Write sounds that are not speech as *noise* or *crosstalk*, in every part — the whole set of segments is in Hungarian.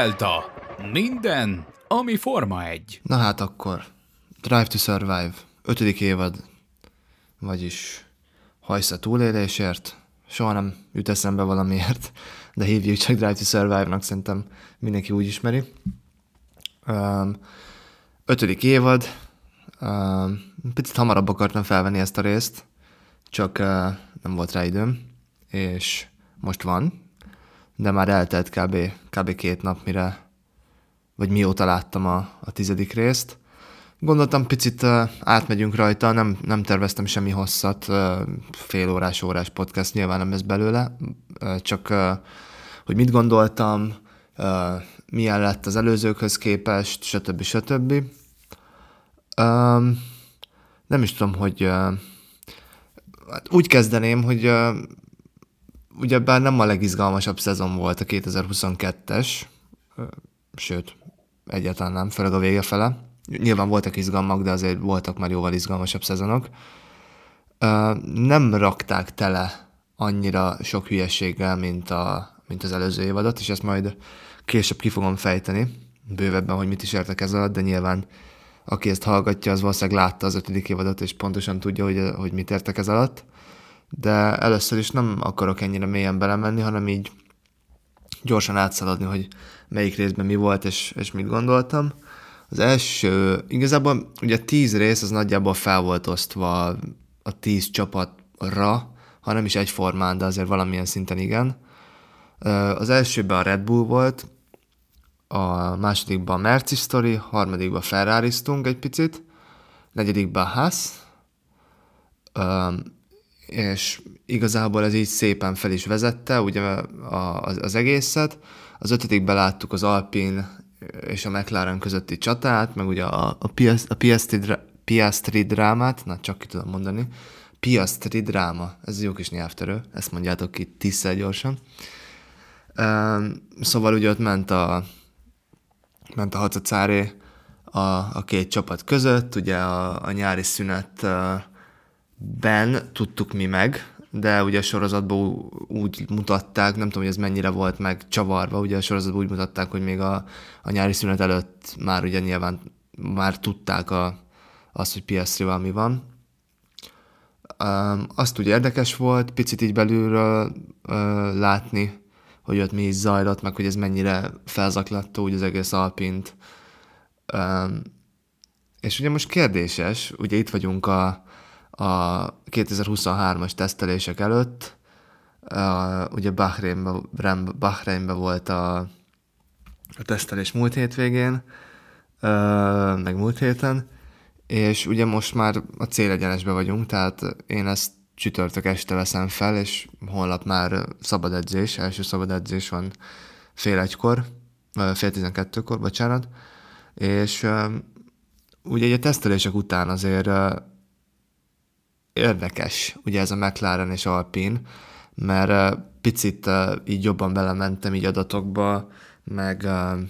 Delta. Minden, ami Forma 1. Na hát akkor, Drive to Survive, ötödik évad, vagyis hajsz a túlélésért, soha nem jut eszembe valamiért, de hívjuk csak Drive to Survive-nak, szerintem mindenki úgy ismeri. Um, ötödik évad, um, picit hamarabb akartam felvenni ezt a részt, csak uh, nem volt rá időm, és most van, de már eltelt kb. kb. két nap, mire, vagy mióta láttam a, a tizedik részt. Gondoltam, picit átmegyünk rajta, nem, nem terveztem semmi hosszat, fél órás, órás podcast nyilván nem ez belőle, csak hogy mit gondoltam, milyen lett az előzőkhöz képest, stb. stb. Nem is tudom, hogy hát úgy kezdeném, hogy ugyebár nem a legizgalmasabb szezon volt a 2022-es, sőt, egyáltalán nem, főleg a vége fele. Nyilván voltak izgalmak, de azért voltak már jóval izgalmasabb szezonok. Nem rakták tele annyira sok hülyességgel, mint, a, mint az előző évadot, és ezt majd később ki fogom fejteni bővebben, hogy mit is értek ez alatt, de nyilván aki ezt hallgatja, az valószínűleg látta az ötödik évadot, és pontosan tudja, hogy, hogy mit értek ez alatt de először is nem akarok ennyire mélyen belemenni, hanem így gyorsan átszaladni, hogy melyik részben mi volt, és, és mit gondoltam. Az első, igazából ugye tíz rész az nagyjából fel volt osztva a tíz csapatra, ha nem is egyformán, de azért valamilyen szinten igen. Az elsőben a Red Bull volt, a másodikban a Merci Story, harmadikban ferrari egy picit, negyedikben a Haas, és igazából ez így szépen fel is vezette ugye az, az egészet. Az ötödikben láttuk az Alpin és a McLaren közötti csatát, meg ugye a, a, Piast, a Piastri, Piastri drámát, na csak ki tudom mondani, Piastri dráma, ez jó kis nyelvtörő, ezt mondjátok ki tízszer gyorsan. Szóval ugye ott ment a, ment a hacacáré a, a két csapat között, ugye a, a nyári szünet ben tudtuk mi meg, de ugye a sorozatban úgy mutatták, nem tudom, hogy ez mennyire volt meg csavarva, ugye a sorozatban úgy mutatták, hogy még a, a nyári szünet előtt már ugye nyilván már tudták a, azt, hogy Piastrival mi van. Um, azt ugye érdekes volt picit így belülről uh, látni, hogy ott mi is zajlott, meg hogy ez mennyire felzaklatta úgy az egész Alpint. Um, és ugye most kérdéses, ugye itt vagyunk a, a 2023-as tesztelések előtt, a, ugye Bahreinben, Bahreinben volt a, a tesztelés múlt hétvégén, meg múlt héten, és ugye most már a célegyenesbe vagyunk, tehát én ezt csütörtök este veszem fel, és holnap már szabad edzés, első szabad edzés van fél egykor, fél tizenkettőkor, bocsánat, és ugye a tesztelések után azért érdekes, ugye ez a McLaren és Alpine, mert picit így jobban belementem így adatokba, meg uh,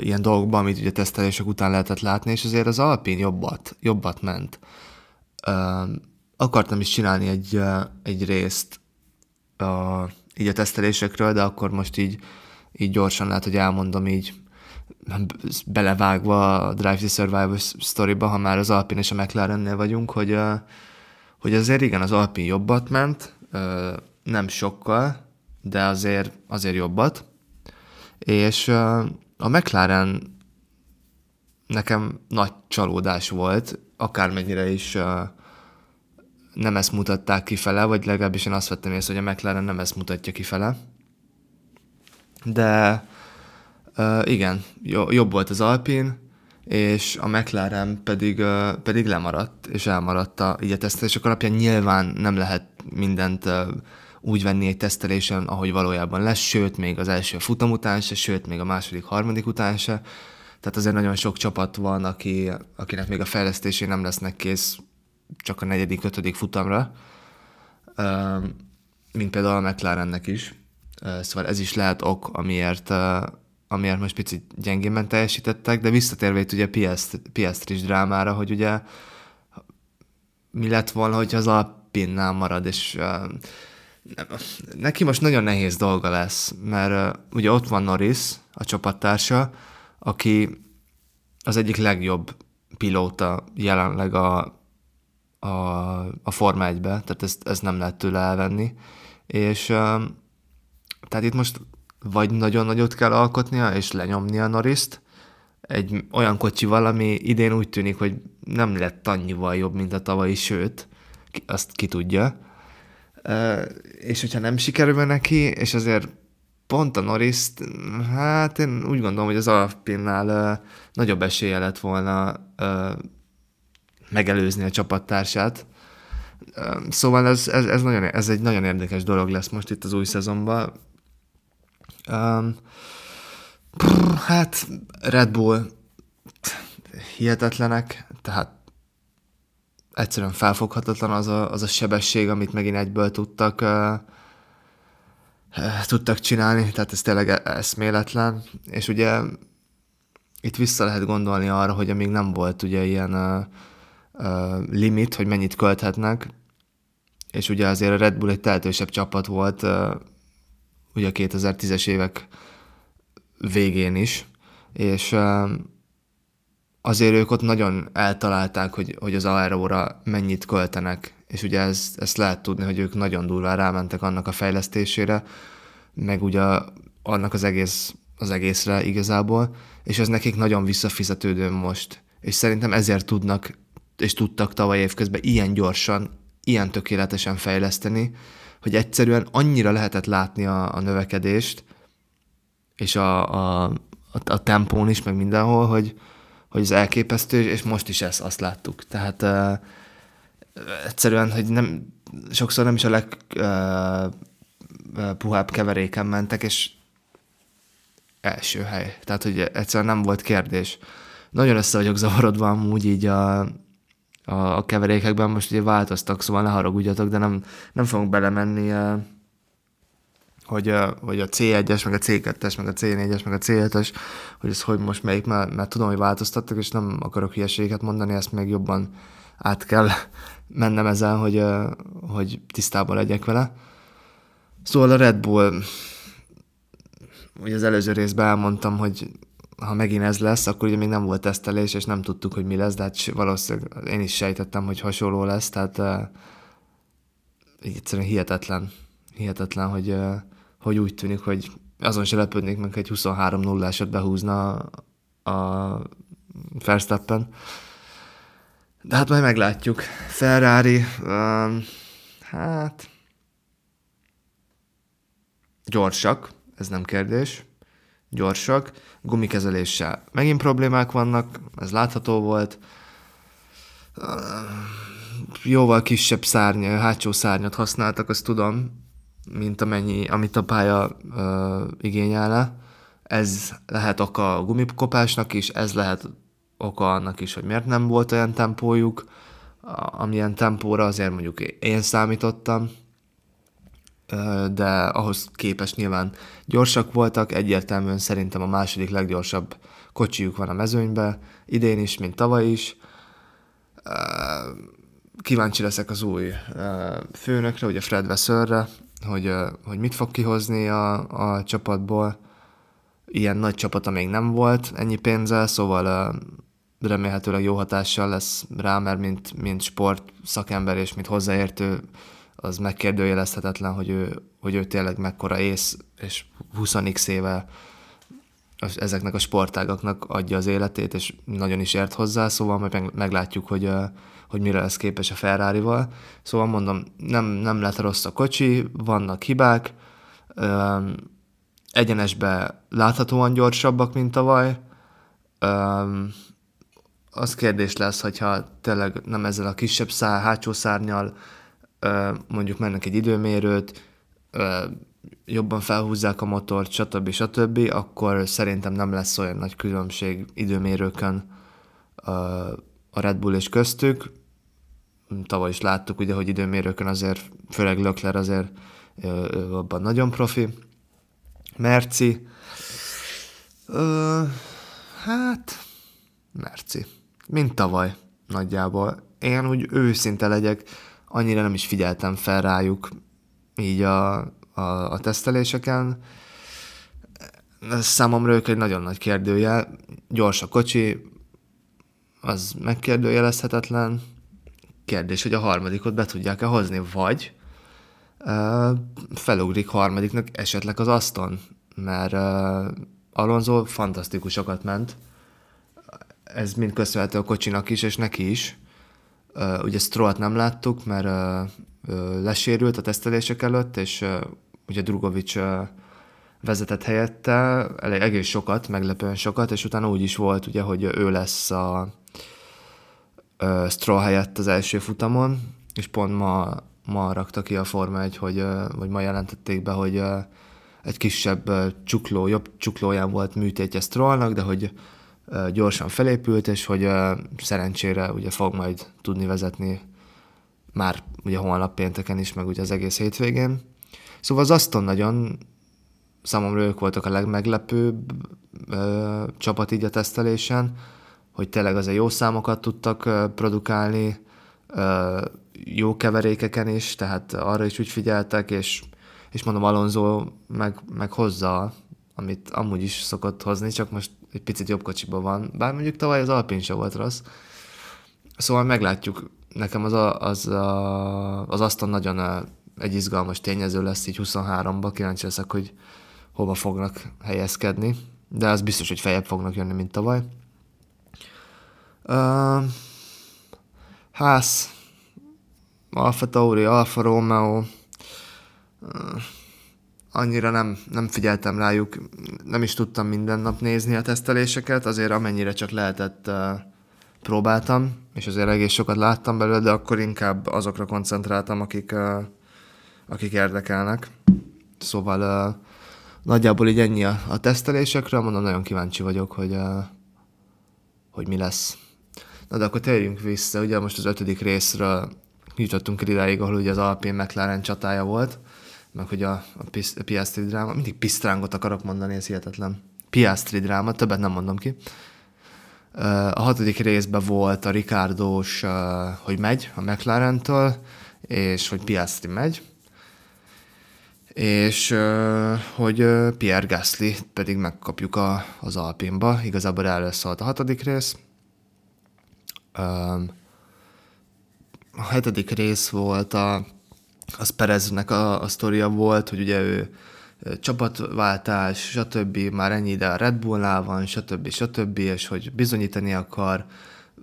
ilyen dolgokba, amit ugye tesztelések után lehetett látni, és azért az Alpine jobbat, jobbat ment. Akartam is csinálni egy, egy részt így a tesztelésekről, de akkor most így, így gyorsan lehet, hogy elmondom így belevágva a Drive to Survive sztoriba, ha már az Alpin és a McLarennél vagyunk, hogy, hogy azért igen, az Alpin jobbat ment, nem sokkal, de azért, azért jobbat, és a McLaren nekem nagy csalódás volt, akármennyire is nem ezt mutatták kifele, vagy legalábbis én azt vettem észre, hogy a McLaren nem ezt mutatja kifele. De Igen, jobb volt az Alpin, és a McLaren pedig, pedig lemaradt, és elmaradt a, így a tesztelések alapján. Nyilván nem lehet mindent úgy venni egy tesztelésen, ahogy valójában lesz, sőt, még az első futam után se, sőt, még a második, harmadik után se. Tehát azért nagyon sok csapat van, aki, akinek még a fejlesztésé nem lesznek kész csak a negyedik, ötödik futamra, mint például a McLarennek is. Szóval ez is lehet ok, amiért amiért most picit gyengénben teljesítettek, de visszatérve itt ugye Piastris drámára, hogy ugye mi lett volna, hogyha az Alpinnál marad, és neki most nagyon nehéz dolga lesz, mert ugye ott van Norris, a csapattársa, aki az egyik legjobb pilóta jelenleg a, a, a Forma 1-be, tehát ezt, ezt nem lehet tőle elvenni. És tehát itt most vagy nagyon nagyot kell alkotnia, és lenyomnia Norriszt, egy olyan kocsival, ami idén úgy tűnik, hogy nem lett annyival jobb, mint a tavalyi, sőt, azt ki tudja. És hogyha nem sikerül neki, és azért pont a norris hát én úgy gondolom, hogy az Alpinnál nagyobb esélye lett volna megelőzni a csapattársát. Szóval ez, ez, ez, nagyon, ez egy nagyon érdekes dolog lesz most itt az új szezonban. Um, hát Red Bull hihetetlenek, tehát egyszerűen felfoghatatlan az a, az a sebesség, amit megint egyből tudtak uh, tudtak csinálni, tehát ez tényleg e-, eszméletlen, és ugye itt vissza lehet gondolni arra, hogy amíg nem volt ugye ilyen uh, uh, limit, hogy mennyit költhetnek, és ugye azért a Red Bull egy tehetősebb csapat volt uh, ugye a 2010-es évek végén is, és azért ők ott nagyon eltalálták, hogy, hogy az aeróra mennyit költenek, és ugye ez, ezt lehet tudni, hogy ők nagyon durván rámentek annak a fejlesztésére, meg ugye annak az egész, az egészre igazából, és ez nekik nagyon visszafizetődő most. És szerintem ezért tudnak, és tudtak tavaly évközben ilyen gyorsan, ilyen tökéletesen fejleszteni, hogy egyszerűen annyira lehetett látni a, a növekedést, és a, a, a, a tempón is, meg mindenhol, hogy, hogy ez elképesztő, és most is ezt azt láttuk. Tehát uh, egyszerűen, hogy nem, sokszor nem is a legpuhább uh, keveréken mentek, és első hely. Tehát, hogy egyszerűen nem volt kérdés. Nagyon össze vagyok zavarodva amúgy így a, a, a keverékekben, most ugye változtak, szóval ne haragudjatok, de nem, nem fogunk belemenni uh, hogy a, hogy a C1-es, meg a C2-es, meg a C4-es, meg a C7-es, hogy ez hogy most melyik, mert, mert tudom, hogy változtattak, és nem akarok hülyeséget mondani, ezt még jobban át kell *laughs* mennem ezen, hogy, hogy tisztában legyek vele. Szóval a Red Bull, ugye az előző részben elmondtam, hogy ha megint ez lesz, akkor ugye még nem volt tesztelés, és nem tudtuk, hogy mi lesz, de hát valószínűleg én is sejtettem, hogy hasonló lesz, tehát uh, egyszerűen hihetetlen, hihetetlen, hogy, uh, hogy úgy tűnik, hogy azon se lepődnék meg, egy 23 0 eset behúzna a Verstappen. De hát majd meglátjuk. Ferrari, um, hát gyorsak, ez nem kérdés. Gyorsak, gumikezeléssel megint problémák vannak, ez látható volt. Jóval kisebb szárny, hátsó szárnyat használtak, azt tudom, mint amennyi, amit a pálya ö, igényelne. Ez lehet oka a gumikopásnak is, ez lehet oka annak is, hogy miért nem volt olyan tempójuk, amilyen tempóra azért mondjuk én számítottam, de ahhoz képest nyilván gyorsak voltak, egyértelműen szerintem a második leggyorsabb kocsijuk van a mezőnybe, idén is, mint tavaly is. Kíváncsi leszek az új főnökre, ugye Fred Vesörre, hogy, hogy mit fog kihozni a, a csapatból. Ilyen nagy csapata még nem volt ennyi pénzzel, szóval remélhetőleg jó hatással lesz rá, mert mint, mint sport szakember és mint hozzáértő, az megkérdőjelezhetetlen, hogy ő, hogy ő tényleg mekkora ész, és 20 x éve ezeknek a sportágaknak adja az életét, és nagyon is ért hozzá, szóval majd meglátjuk, hogy, hogy mire lesz képes a Ferrari-val. Szóval mondom, nem, nem lett rossz a kocsi, vannak hibák, egyenesbe láthatóan gyorsabbak, mint tavaly. Az kérdés lesz, hogyha tényleg nem ezzel a kisebb szár, hátsó szárnyal mondjuk mennek egy időmérőt, jobban felhúzzák a motort, stb. stb., akkor szerintem nem lesz olyan nagy különbség időmérőkön a Red Bull és köztük. Tavaly is láttuk, ugye, hogy időmérőkön azért, főleg Lökler azért abban nagyon profi. Merci. Hát, Merci. Mint tavaly nagyjából. Én úgy őszinte legyek, annyira nem is figyeltem fel rájuk, így a, a, a teszteléseken. Ez számomra ők egy nagyon nagy kérdőjel. Gyors a kocsi, az megkérdőjelezhetetlen. Kérdés, hogy a harmadikot be tudják-e hozni, vagy uh, felugrik harmadiknak esetleg az Aston, mert uh, Alonso fantasztikusokat ment. Ez mind köszönhető a kocsinak is, és neki is. Uh, ugye Strollt nem láttuk, mert uh, uh, lesérült a tesztelések előtt, és uh, ugye Drugovic uh, vezetett helyette elég egész sokat, meglepően sokat, és utána úgy is volt, ugye, hogy ő lesz a uh, Stroll helyett az első futamon, és pont ma, ma rakta ki a Forma 1, hogy, uh, vagy ma jelentették be, hogy uh, egy kisebb uh, csukló, jobb csuklóján volt műtétje Strollnak, de hogy gyorsan felépült, és hogy szerencsére ugye fog majd tudni vezetni már ugye holnap pénteken is, meg ugye az egész hétvégén. Szóval az Aston nagyon számomra ők voltak a legmeglepőbb ö, csapat így a tesztelésen, hogy tényleg azért jó számokat tudtak ö, produkálni, ö, jó keverékeken is, tehát arra is úgy figyeltek, és, és mondom, Alonso meg, meg hozza, amit amúgy is szokott hozni, csak most egy picit jobb kocsiba van, bár mondjuk tavaly az Alpin se volt rossz. Szóval meglátjuk, nekem az, a, az, a, az Aston nagyon egy izgalmas tényező lesz így 23-ban, kíváncsi leszek, hogy hova fognak helyezkedni, de az biztos, hogy fejebb fognak jönni, mint tavaly. Uh, ház, Alfa Tauri, Alfa Romeo, uh, annyira nem, nem figyeltem rájuk, nem is tudtam minden nap nézni a teszteléseket, azért amennyire csak lehetett próbáltam, és azért egész sokat láttam belőle, de akkor inkább azokra koncentráltam, akik, akik érdekelnek. Szóval nagyjából így ennyi a, a tesztelésekről, mondom, nagyon kíváncsi vagyok, hogy, hogy mi lesz. Na de akkor térjünk vissza, ugye most az ötödik részről jutottunk el idáig, ahol ugye az Alpine McLaren csatája volt, meg hogy a, a, a Piastri dráma, mindig Pistrángot akarok mondani, ez hihetetlen. Piastri dráma, többet nem mondom ki. A hatodik részben volt a Ricardos, hogy megy a McLaren-től, és hogy Piastri megy, és hogy Pierre Gasly pedig megkapjuk a, az Alpinba. Igazából erről szólt a hatodik rész. A hetedik rész volt a, az Pereznek a, a sztoria volt, hogy ugye ő csapatváltás, stb. már ennyi ide a Red Bullnál van, stb. stb. és hogy bizonyítani akar,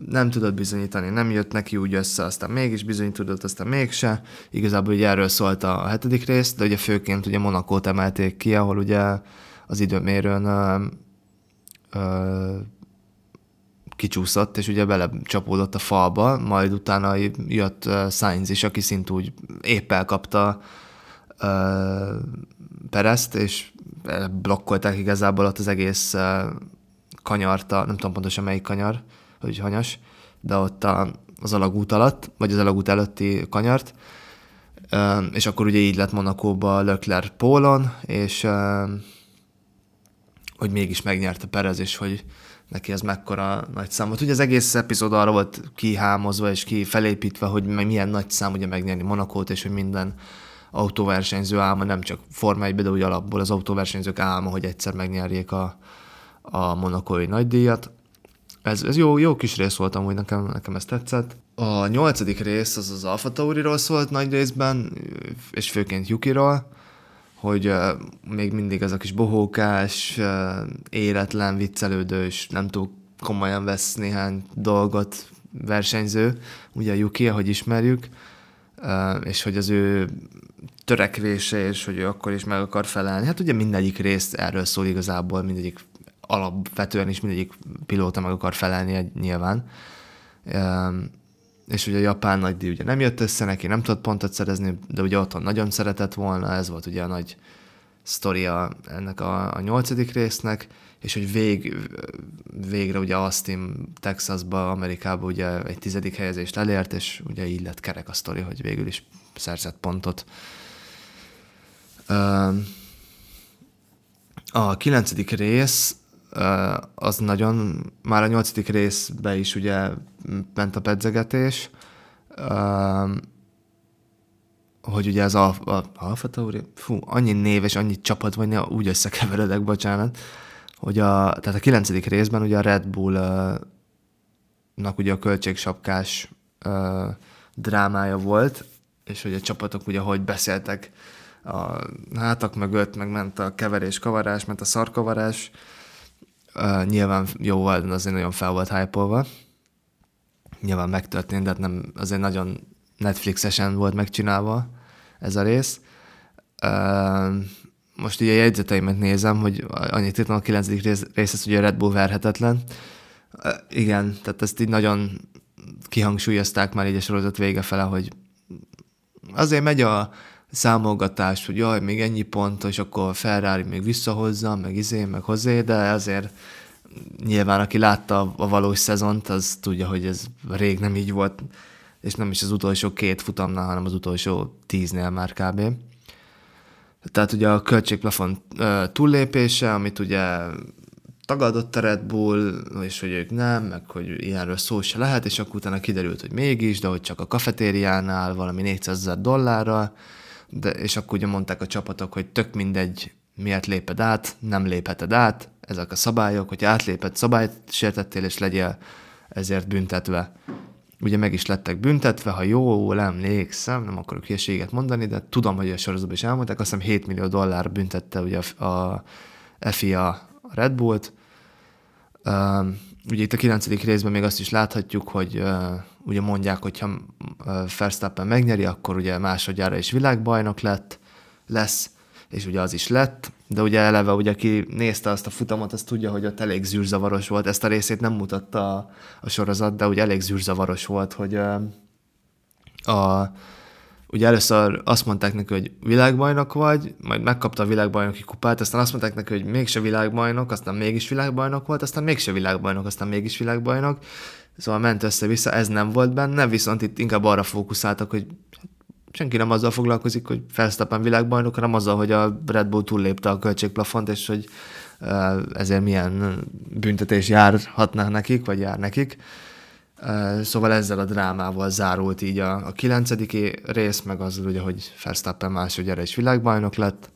nem tudott bizonyítani, nem jött neki úgy össze, aztán mégis bizonyított, aztán mégse. Igazából ugye erről szólt a hetedik rész, de ugye főként ugye Monakót emelték ki, ahol ugye az időmérőn ö, ö, kicsúszott, és ugye belecsapódott a falba, majd utána jött uh, Sainz is, aki szintúgy épp elkapta uh, Perezt, és blokkolták igazából ott az egész uh, kanyart, nem tudom pontosan melyik kanyar, hogy hanyas, de ott a, az alagút alatt, vagy az alagút előtti kanyart, és akkor ugye így lett Monakóba Lökler Pólon, és hogy mégis megnyerte Perez, és hogy neki ez mekkora nagy szám volt. Ugye az egész epizód arra volt kihámozva és ki felépítve, hogy milyen nagy szám ugye megnyerni Monakót, és hogy minden autóversenyző álma, nem csak Forma 1 de úgy alapból az autóversenyzők álma, hogy egyszer megnyerjék a, a monakói nagydíjat. Ez, ez jó, jó kis rész volt amúgy, nekem, nekem ez tetszett. A nyolcadik rész az az Alfa Tauriról szólt nagy részben, és főként Yukiról, hogy uh, még mindig ez a kis bohókás, uh, életlen, viccelődős, nem túl komolyan vesz néhány dolgot versenyző, ugye a Yuki, ahogy ismerjük, uh, és hogy az ő törekvése, és hogy ő akkor is meg akar felelni. Hát ugye mindegyik rész erről szól igazából, mindegyik alapvetően is mindegyik pilóta meg akar felelni nyilván. Um, és ugye a japán nagydíj ugye nem jött össze, neki nem tudott pontot szerezni, de ugye otthon nagyon szeretett volna, ez volt ugye a nagy sztoria ennek a, a nyolcadik résznek, és hogy vég, végre ugye Austin, Texasba, Amerikába ugye egy tizedik helyezést elért, és ugye így lett kerek a sztori, hogy végül is szerzett pontot. A kilencedik rész az nagyon, már a nyolcadik részbe is ugye ment a pedzegetés, hogy ugye az Alfa, Alfa Tauri, fú, annyi név és annyi csapat vagy, ne, úgy összekeveredek, bocsánat, hogy a, tehát a kilencedik részben ugye a Red Bull-nak ugye a költségsapkás uh, drámája volt, és hogy a csapatok ugye hogy beszéltek a hátak mögött, meg ment a keverés-kavarás, ment a szarkavarás, uh, nyilván jó de azért nagyon fel volt hype Nyilván megtörtént, de hát nem, azért nagyon Netflixesen volt megcsinálva ez a rész. Uh, most ugye a jegyzeteimet nézem, hogy annyit írtam a 9. rész, rész az ugye Red Bull verhetetlen. Uh, igen, tehát ezt így nagyon kihangsúlyozták már így a sorozat vége fele, hogy azért megy a számolgatás, hogy jaj, még ennyi pont, és akkor Ferrari még visszahozza, meg izé, meg hozzá, de azért nyilván aki látta a valós szezont, az tudja, hogy ez rég nem így volt, és nem is az utolsó két futamnál, hanem az utolsó tíznél már kb. Tehát ugye a költségplafon túllépése, amit ugye tagadott a Red Bull, és hogy ők nem, meg hogy ilyenről szó se lehet, és akkor utána kiderült, hogy mégis, de hogy csak a kafetériánál valami 400 ezer dollárra, de, és akkor ugye mondták a csapatok, hogy tök mindegy, miért léped át, nem lépheted át, ezek a szabályok, hogy átléped szabályt sértettél, és legyél ezért büntetve. Ugye meg is lettek büntetve, ha jól emlékszem, nem akarok hülyeséget mondani, de tudom, hogy a sorozatban is elmondták, azt hiszem 7 millió dollár büntette ugye a, a FIA Red Bullt. Uh, ugye itt a 9. részben még azt is láthatjuk, hogy uh, ugye mondják, hogy ha uh, Verstappen megnyeri, akkor ugye másodjára is világbajnok lett, lesz, és ugye az is lett, de ugye eleve, ugye aki nézte azt a futamot, az tudja, hogy ott elég zűrzavaros volt. Ezt a részét nem mutatta a, a sorozat, de ugye elég zűrzavaros volt, hogy a, a ugye először azt mondták neki, hogy világbajnok vagy, majd megkapta a világbajnoki kupát, aztán azt mondták neki, hogy mégse világbajnok, aztán mégis világbajnok volt, aztán mégse világbajnok, aztán mégis világbajnok. Szóval ment össze-vissza, ez nem volt benne, viszont itt inkább arra fókuszáltak, hogy senki nem azzal foglalkozik, hogy Verstappen világbajnok, hanem azzal, hogy a Red Bull túllépte a költségplafont, és hogy ezért milyen büntetés járhatna nekik, vagy jár nekik. Szóval ezzel a drámával zárult így a, a kilencediki rész, meg az ugye, hogy Verstappen másodjára is világbajnok lett.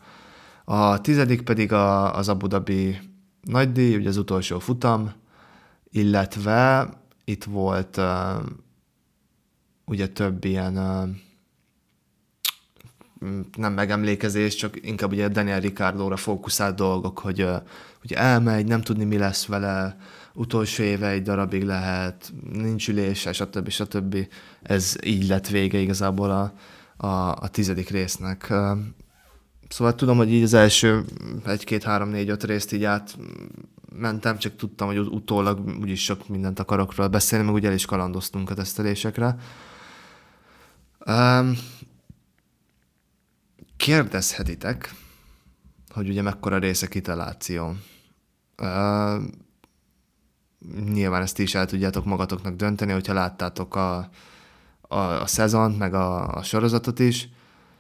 A tizedik pedig a, az Abu Dhabi nagydíj, ugye az utolsó futam, illetve itt volt uh, ugye több ilyen uh, nem megemlékezés, csak inkább ugye Daniel Ricardóra fókuszált dolgok, hogy, hogy elmegy, nem tudni mi lesz vele, utolsó éve egy darabig lehet, nincs ülése, stb. stb. Ez így lett vége igazából a, a, a tizedik résznek. Szóval tudom, hogy így az első egy-két, három, négy, öt részt így át mentem, csak tudtam, hogy utólag úgyis sok mindent akarok beszélni, meg ugye el is kalandoztunk a tesztelésekre. Um, kérdezhetitek, hogy ugye mekkora része kitaláció. Uh, nyilván ezt is el tudjátok magatoknak dönteni, hogyha láttátok a, a, a szezont, meg a, a sorozatot is.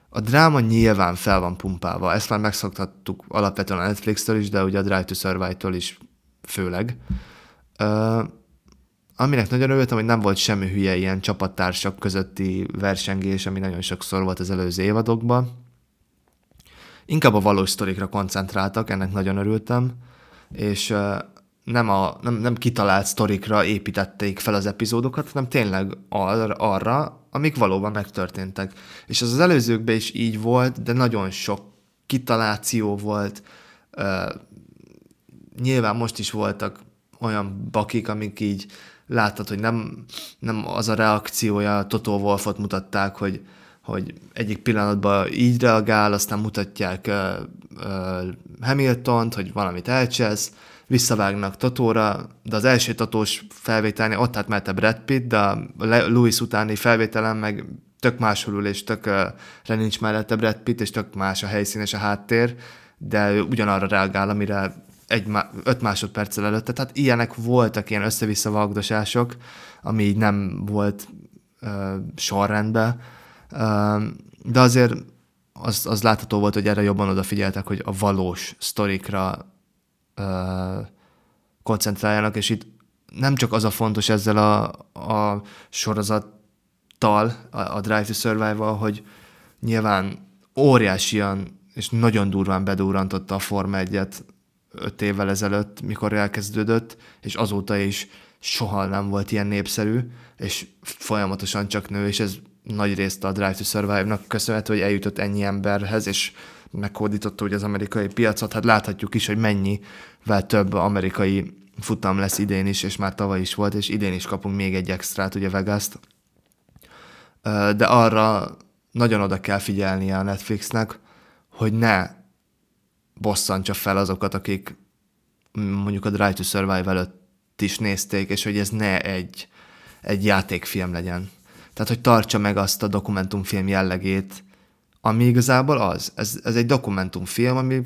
A dráma nyilván fel van pumpálva, ezt már megszoktattuk alapvetően a Netflix-től is, de ugye a Drive to Survive-tól is főleg. Uh, aminek nagyon örültem, hogy nem volt semmi hülye ilyen csapattársak közötti versengés, ami nagyon sokszor volt az előző évadokban inkább a valós sztorikra koncentráltak, ennek nagyon örültem, és nem, a, nem, nem kitalált sztorikra építették fel az epizódokat, hanem tényleg arra, arra, amik valóban megtörténtek. És az az előzőkben is így volt, de nagyon sok kitaláció volt. Uh, nyilván most is voltak olyan bakik, amik így láttad, hogy nem, nem az a reakciója, Totó Wolfot mutatták, hogy hogy egyik pillanatban így reagál, aztán mutatják uh, uh, Hamilton-t, hogy valamit elcsesz, visszavágnak Totóra, de az első Totós felvételnél ott hát a Brad Pitt, de a Louis utáni felvételen meg tök máshol ül, és tök uh, nincs mellette Brad Pitt, és tök más a helyszín és a háttér, de ő ugyanarra reagál, amire egy, öt másodperccel előtte. Tehát ilyenek voltak, ilyen össze-vissza vagdosások, ami így nem volt uh, sorrendben de azért az, az látható volt, hogy erre jobban odafigyeltek, hogy a valós sztorikra uh, koncentráljanak, és itt nem csak az a fontos ezzel a, a sorozattal, a, a Drive to Survive-val, hogy nyilván óriásian és nagyon durván bedúrantotta a Forma 1-et öt évvel ezelőtt, mikor elkezdődött, és azóta is soha nem volt ilyen népszerű, és folyamatosan csak nő, és ez nagy részt a Drive to Survive-nak köszönhető, hogy eljutott ennyi emberhez, és meghódította ugye az amerikai piacot. Hát láthatjuk is, hogy mennyivel több amerikai futam lesz idén is, és már tavaly is volt, és idén is kapunk még egy extrát, ugye Vegas-t. De arra nagyon oda kell figyelnie a Netflixnek, hogy ne bosszantsa fel azokat, akik mondjuk a Drive to Survive előtt is nézték, és hogy ez ne egy, egy játékfilm legyen. Tehát, hogy tartsa meg azt a dokumentumfilm jellegét, ami igazából az. Ez, ez egy dokumentumfilm, ami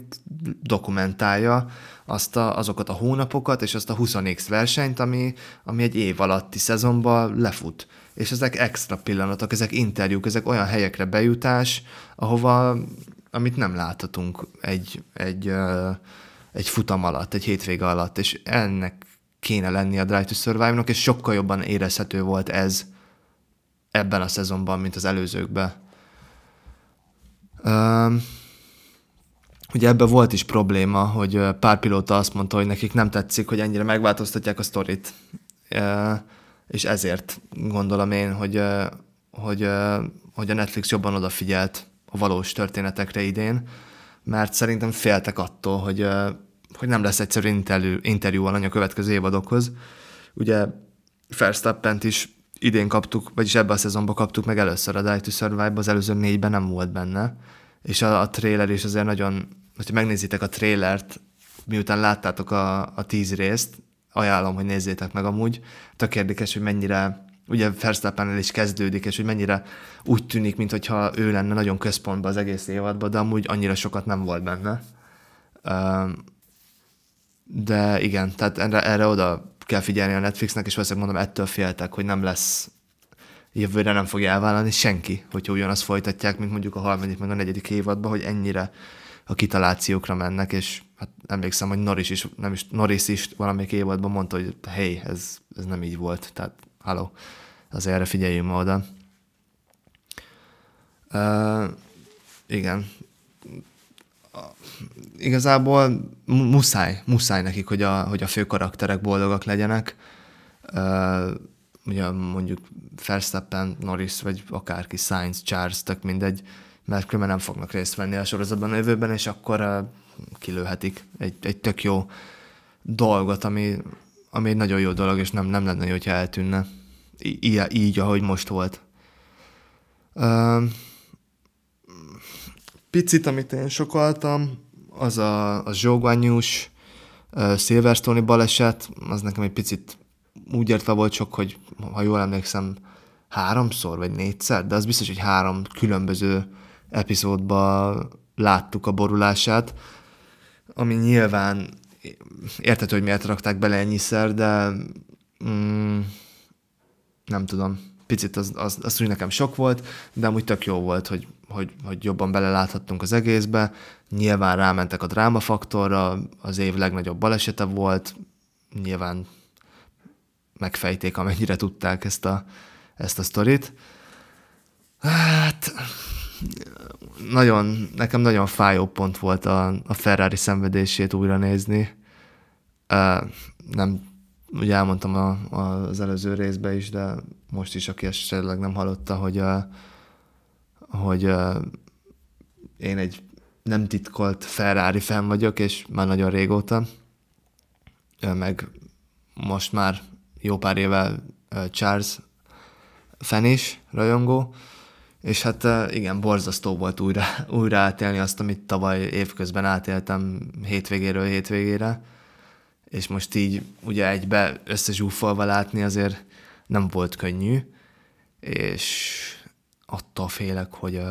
dokumentálja azt a, azokat a hónapokat és azt a 20x versenyt, ami, ami egy év alatti szezonban lefut. És ezek extra pillanatok, ezek interjúk, ezek olyan helyekre bejutás, ahova, amit nem láthatunk egy, egy, egy futam alatt, egy hétvége alatt, és ennek kéne lenni a Drive to Survive-nak, és sokkal jobban érezhető volt ez ebben a szezonban, mint az előzőkben. Ugye ebben volt is probléma, hogy pár pilóta azt mondta, hogy nekik nem tetszik, hogy ennyire megváltoztatják a sztorit. És ezért gondolom én, hogy, hogy, hogy a Netflix jobban odafigyelt a valós történetekre idén, mert szerintem féltek attól, hogy, hogy nem lesz egyszerű interjú, interjú alany a következő évadokhoz. Ugye Verstappent is idén kaptuk, vagyis ebben a szezonban kaptuk meg először a Die to survive az előző négyben nem volt benne, és a, a trailer is azért nagyon, hogyha megnézitek a trailert, miután láttátok a, a tíz részt, ajánlom, hogy nézzétek meg amúgy. Tök érdekes, hogy mennyire, ugye Verstappen is kezdődik, és hogy mennyire úgy tűnik, mintha ő lenne nagyon központban az egész évadban, de amúgy annyira sokat nem volt benne. De igen, tehát erre, erre oda kell figyelni a Netflixnek, és valószínűleg mondom, ettől féltek, hogy nem lesz jövőre nem fogja elvállalni senki, hogyha ugyanazt folytatják, mint mondjuk a harmadik, meg a negyedik évadban, hogy ennyire a kitalációkra mennek, és hát emlékszem, hogy Norris is, nem is, Norris is valamelyik évadban mondta, hogy hé, ez, ez nem így volt, tehát halló, azért erre figyeljünk oda. Uh, igen, igazából muszáj, muszáj nekik, hogy a, hogy a fő karakterek boldogak legyenek. Uh, ugye mondjuk Verstappen, Norris, vagy akárki, Sainz, Charles, tök mindegy, mert különben nem fognak részt venni a sorozatban a jövőben, és akkor kilőhetik egy, egy tök jó dolgot, ami, ami egy nagyon jó dolog, és nem, nem lenne jó, hogyha eltűnne. I- így, ahogy most volt. Uh, picit, amit én sokaltam, az a, a zsógványús uh, Silverstone-i baleset, az nekem egy picit úgy értve volt sok, hogy ha jól emlékszem, háromszor vagy négyszer, de az biztos, hogy három különböző epizódban láttuk a borulását, ami nyilván értető, hogy miért rakták bele ennyiszer, de mm, nem tudom, picit az, az, az úgy nekem sok volt, de amúgy tök jó volt, hogy hogy, hogy jobban beleláthattunk az egészbe. Nyilván rámentek a drámafaktorra, az év legnagyobb balesete volt, nyilván megfejték, amennyire tudták ezt a, ezt a sztorit. Hát, nagyon, nekem nagyon fájó pont volt a, a Ferrari szenvedését újra nézni. Uh, nem, ugye elmondtam a, a, az előző részben is, de most is, aki esetleg nem hallotta, hogy a, hogy uh, én egy nem titkolt Ferrari fan vagyok, és már nagyon régóta, meg most már jó pár éve Charles fan is, rajongó, és hát igen, borzasztó volt újra, újra átélni azt, amit tavaly évközben átéltem hétvégéről hétvégére, és most így ugye egybe összezsúfolva látni azért nem volt könnyű, és attól félek, hogy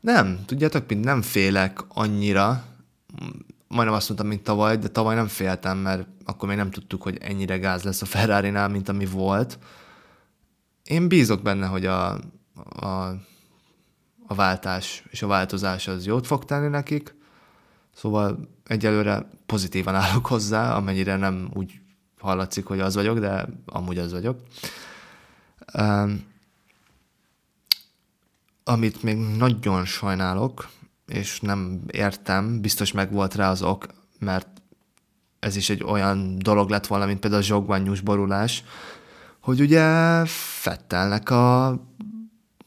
nem, tudjátok, mint nem félek annyira, majdnem azt mondtam, mint tavaly, de tavaly nem féltem, mert akkor még nem tudtuk, hogy ennyire gáz lesz a ferrari mint ami volt. Én bízok benne, hogy a, a, a váltás és a változás az jót fog tenni nekik, szóval egyelőre pozitívan állok hozzá, amennyire nem úgy hallatszik, hogy az vagyok, de amúgy az vagyok. Um, amit még nagyon sajnálok, és nem értem, biztos meg volt rá az ok, mert ez is egy olyan dolog lett volna, mint például a zsogványús borulás, hogy ugye Fettelnek a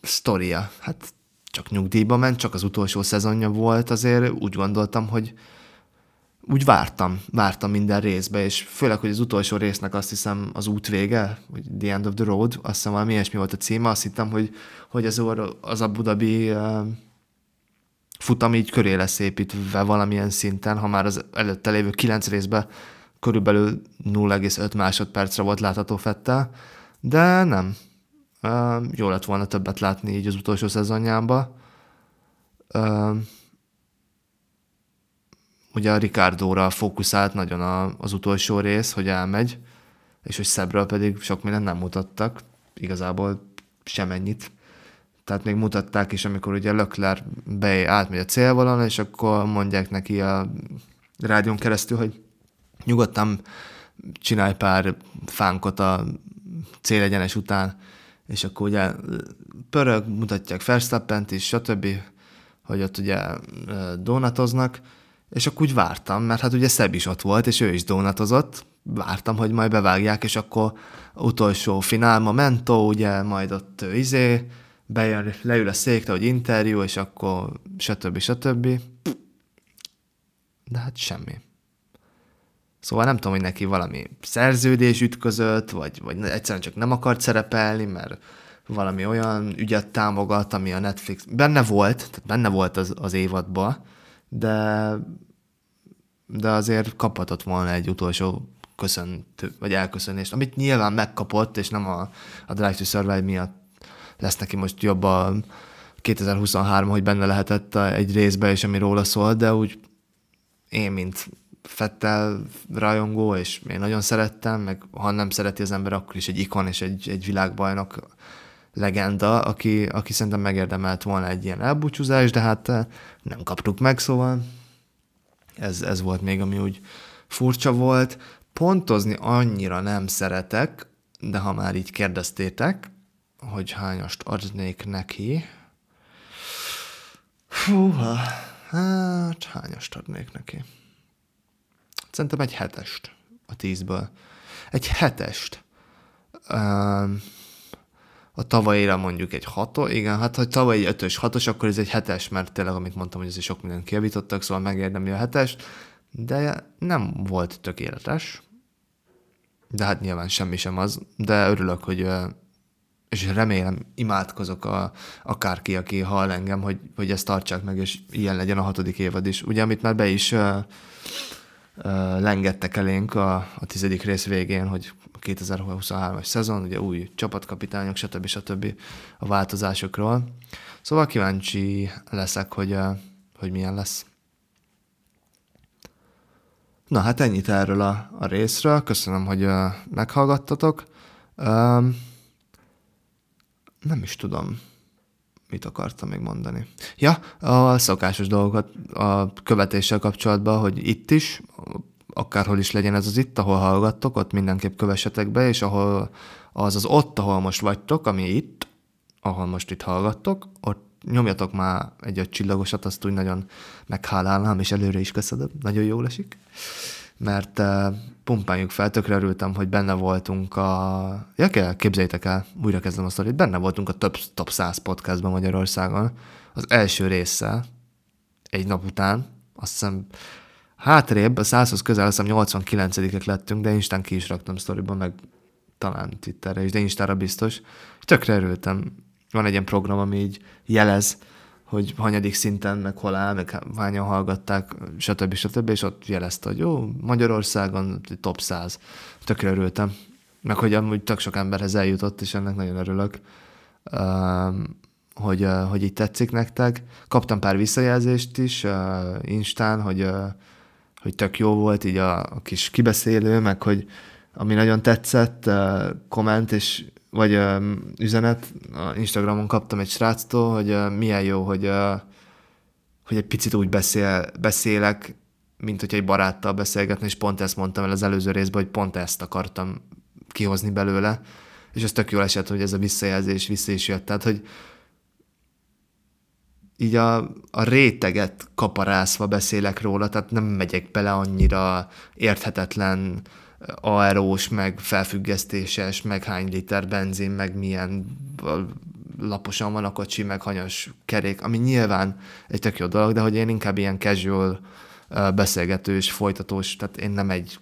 sztoria, hát csak nyugdíjba ment, csak az utolsó szezonja volt, azért úgy gondoltam, hogy úgy vártam, vártam minden részbe, és főleg, hogy az utolsó résznek azt hiszem az út vége, vagy The End of the Road, azt hiszem valami ilyesmi volt a címe, azt hittem, hogy, hogy az, az a budabi uh, futam így köré lesz építve valamilyen szinten, ha már az előtte lévő kilenc részben körülbelül 0,5 másodpercre volt látható Fettel, de nem. Uh, jó lett volna többet látni így az utolsó szezonjában. Uh, ugye a Ricardo-ra fókuszált nagyon a, az utolsó rész, hogy elmegy, és hogy Szebről pedig sok mindent nem mutattak, igazából semennyit. Tehát még mutatták is, amikor ugye Lökler be átmegy a célvonalon, és akkor mondják neki a rádión keresztül, hogy nyugodtan csinálj pár fánkot a célegyenes után, és akkor ugye pörög, mutatják Verstappent is, stb., hogy ott ugye donatoznak, és akkor úgy vártam, mert hát ugye Szeb is ott volt, és ő is donatozott, vártam, hogy majd bevágják, és akkor utolsó finál, Momento, ugye majd ott izé, bejön, leül a székre, hogy interjú, és akkor stb. stb. De hát semmi. Szóval nem tudom, hogy neki valami szerződés ütközött, vagy, vagy egyszerűen csak nem akart szerepelni, mert valami olyan ügyet támogat, ami a Netflix benne volt, tehát benne volt az, az évadba, de, de azért kaphatott volna egy utolsó köszöntő, vagy elköszönést, amit nyilván megkapott, és nem a, a Drive to Survive miatt lesz neki most jobb a 2023, hogy benne lehetett egy részbe, és ami róla szól, de úgy én, mint Fettel rajongó, és én nagyon szerettem, meg ha nem szereti az ember, akkor is egy ikon és egy, egy világbajnok legenda, aki, aki szerintem megérdemelt volna egy ilyen elbúcsúzás, de hát eh, nem kaptuk meg, szóval ez, ez volt még, ami úgy furcsa volt. Pontozni annyira nem szeretek, de ha már így kérdeztétek, hogy hányast adnék neki. Húha, hát hányast adnék neki? Szerintem egy hetest a tízből. Egy hetest. A tavalyira mondjuk egy hato, igen, hát ha tavaly egy ötös, hatos, akkor ez egy hetes, mert tényleg, amit mondtam, hogy ez sok mindent kiavítottak, szóval megérdemli a hetest, de nem volt tökéletes. De hát nyilván semmi sem az, de örülök, hogy és remélem, imádkozok a, akárki, aki hall engem, hogy, hogy ezt tartsák meg, és ilyen legyen a hatodik évad is. Ugye, amit már be is lengettek elénk a, a tizedik rész végén, hogy 2023-as szezon, ugye új csapatkapitányok, stb. stb. a változásokról. Szóval kíváncsi leszek, hogy, hogy milyen lesz. Na hát ennyit erről a, a részről. Köszönöm, hogy meghallgattatok. Um, nem is tudom, mit akartam még mondani. Ja, a szokásos dolgokat a követéssel kapcsolatban, hogy itt is, akárhol is legyen ez az itt, ahol hallgattok, ott mindenképp kövessetek be, és ahol az az ott, ahol most vagytok, ami itt, ahol most itt hallgattok, ott nyomjatok már egy öt csillagosat, azt úgy nagyon meghálálnám, és előre is köszönöm, nagyon jól esik mert uh, pumpáljuk fel, tökre örültem, hogy benne voltunk a... Ja, kell, képzeljétek el, újra kezdem a sztorit, benne voltunk a top, top 100 podcastban Magyarországon, az első résszel, egy nap után, azt hiszem hátrébb, a 100-hoz közel, azt hiszem 89-ek lettünk, de Instán ki is raktam sztoriban, meg talán Twitterre is, de Instára biztos. Tökre örültem. Van egy ilyen program, ami így jelez, hogy hanyadik szinten, meg hol áll, meg hányan hallgatták, stb. stb. És ott jelezte, hogy jó, Magyarországon top 100. Tökre örültem. Meg hogy amúgy tök sok emberhez eljutott, és ennek nagyon örülök, hogy, hogy így tetszik nektek. Kaptam pár visszajelzést is Instán, hogy, hogy tök jó volt így a, a kis kibeszélő, meg hogy ami nagyon tetszett, komment, és vagy üzenet, a Instagramon kaptam egy sráctól, hogy uh, milyen jó, hogy, hogy egy picit úgy beszél, beszélek, mint hogy egy baráttal beszélgetni, és pont ezt mondtam el az előző részben, hogy pont ezt akartam kihozni belőle, és ez tök jól esett, hogy ez a visszajelzés vissza is jött. Tehát, hogy így a, a réteget kaparászva beszélek róla, tehát nem megyek bele annyira érthetetlen aerós, meg felfüggesztéses, meg hány liter benzin, meg milyen laposan van a kocsi, meg hanyas kerék, ami nyilván egy tök jó dolog, de hogy én inkább ilyen casual beszélgetős, folytatós, tehát én nem egy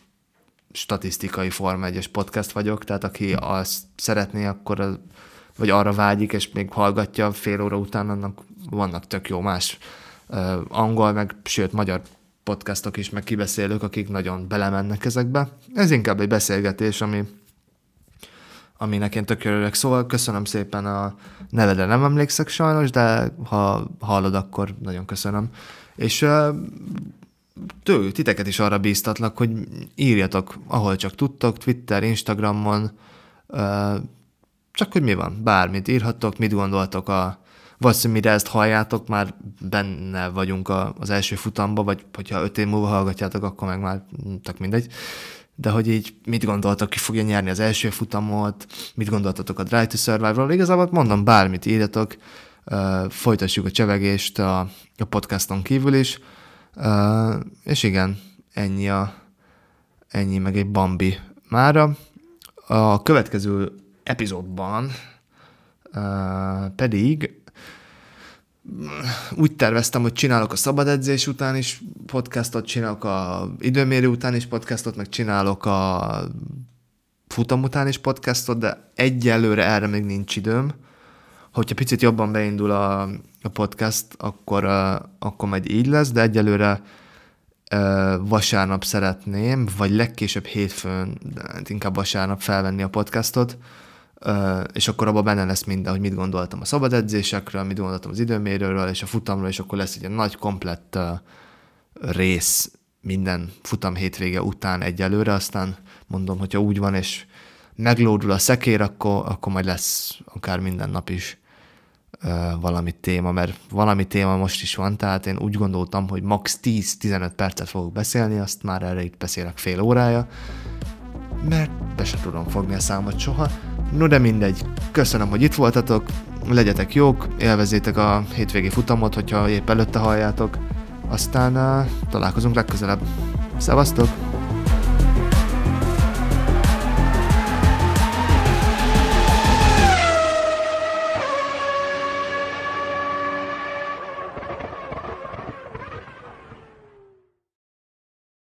statisztikai Forma 1 podcast vagyok, tehát aki azt szeretné, akkor az, vagy arra vágyik, és még hallgatja fél óra után, annak vannak tök jó más angol, meg sőt magyar podcastok is, meg kibeszélők, akik nagyon belemennek ezekbe. Ez inkább egy beszélgetés, ami aminek én tök örülök. Szóval köszönöm szépen a nevedre, nem emlékszek sajnos, de ha hallod, akkor nagyon köszönöm. És tő, titeket is arra bíztatlak, hogy írjatok, ahol csak tudtok, Twitter, Instagramon, csak hogy mi van, bármit írhattok, mit gondoltok a valószínűleg mire ezt halljátok, már benne vagyunk a, az első futamba, vagy hogyha öt év múlva hallgatjátok, akkor meg már tök mindegy. De hogy így mit gondoltok, ki fogja nyerni az első futamot, mit gondoltatok a Drive to Survive-ról, igazából mondom, bármit írjatok, folytassuk a csevegést a, a podcaston kívül is, és igen, ennyi a ennyi meg egy Bambi mára. A következő epizódban uh, pedig úgy terveztem, hogy csinálok a szabad edzés után is podcastot, csinálok a időmérő után is podcastot, meg csinálok a futam után is podcastot, de egyelőre erre még nincs időm. Hogyha picit jobban beindul a, a podcast, akkor, akkor majd így lesz, de egyelőre vasárnap szeretném, vagy legkésőbb hétfőn, de hát inkább vasárnap felvenni a podcastot, és akkor abban benne lesz minden, hogy mit gondoltam a szabad edzésekről, mit gondoltam az időmérőről, és a futamról, és akkor lesz egy nagy komplett rész minden futam hétvége után egyelőre, aztán mondom, hogyha úgy van, és meglódul a szekér, akkor, akkor majd lesz akár minden nap is valami téma, mert valami téma most is van, tehát én úgy gondoltam, hogy max 10-15 percet fogok beszélni, azt már erre itt beszélek fél órája, mert be se tudom fogni a számot soha. No de mindegy, köszönöm, hogy itt voltatok, legyetek jók, élvezétek a hétvégi futamot, hogyha épp előtte halljátok, aztán uh, találkozunk legközelebb. Szevasztok!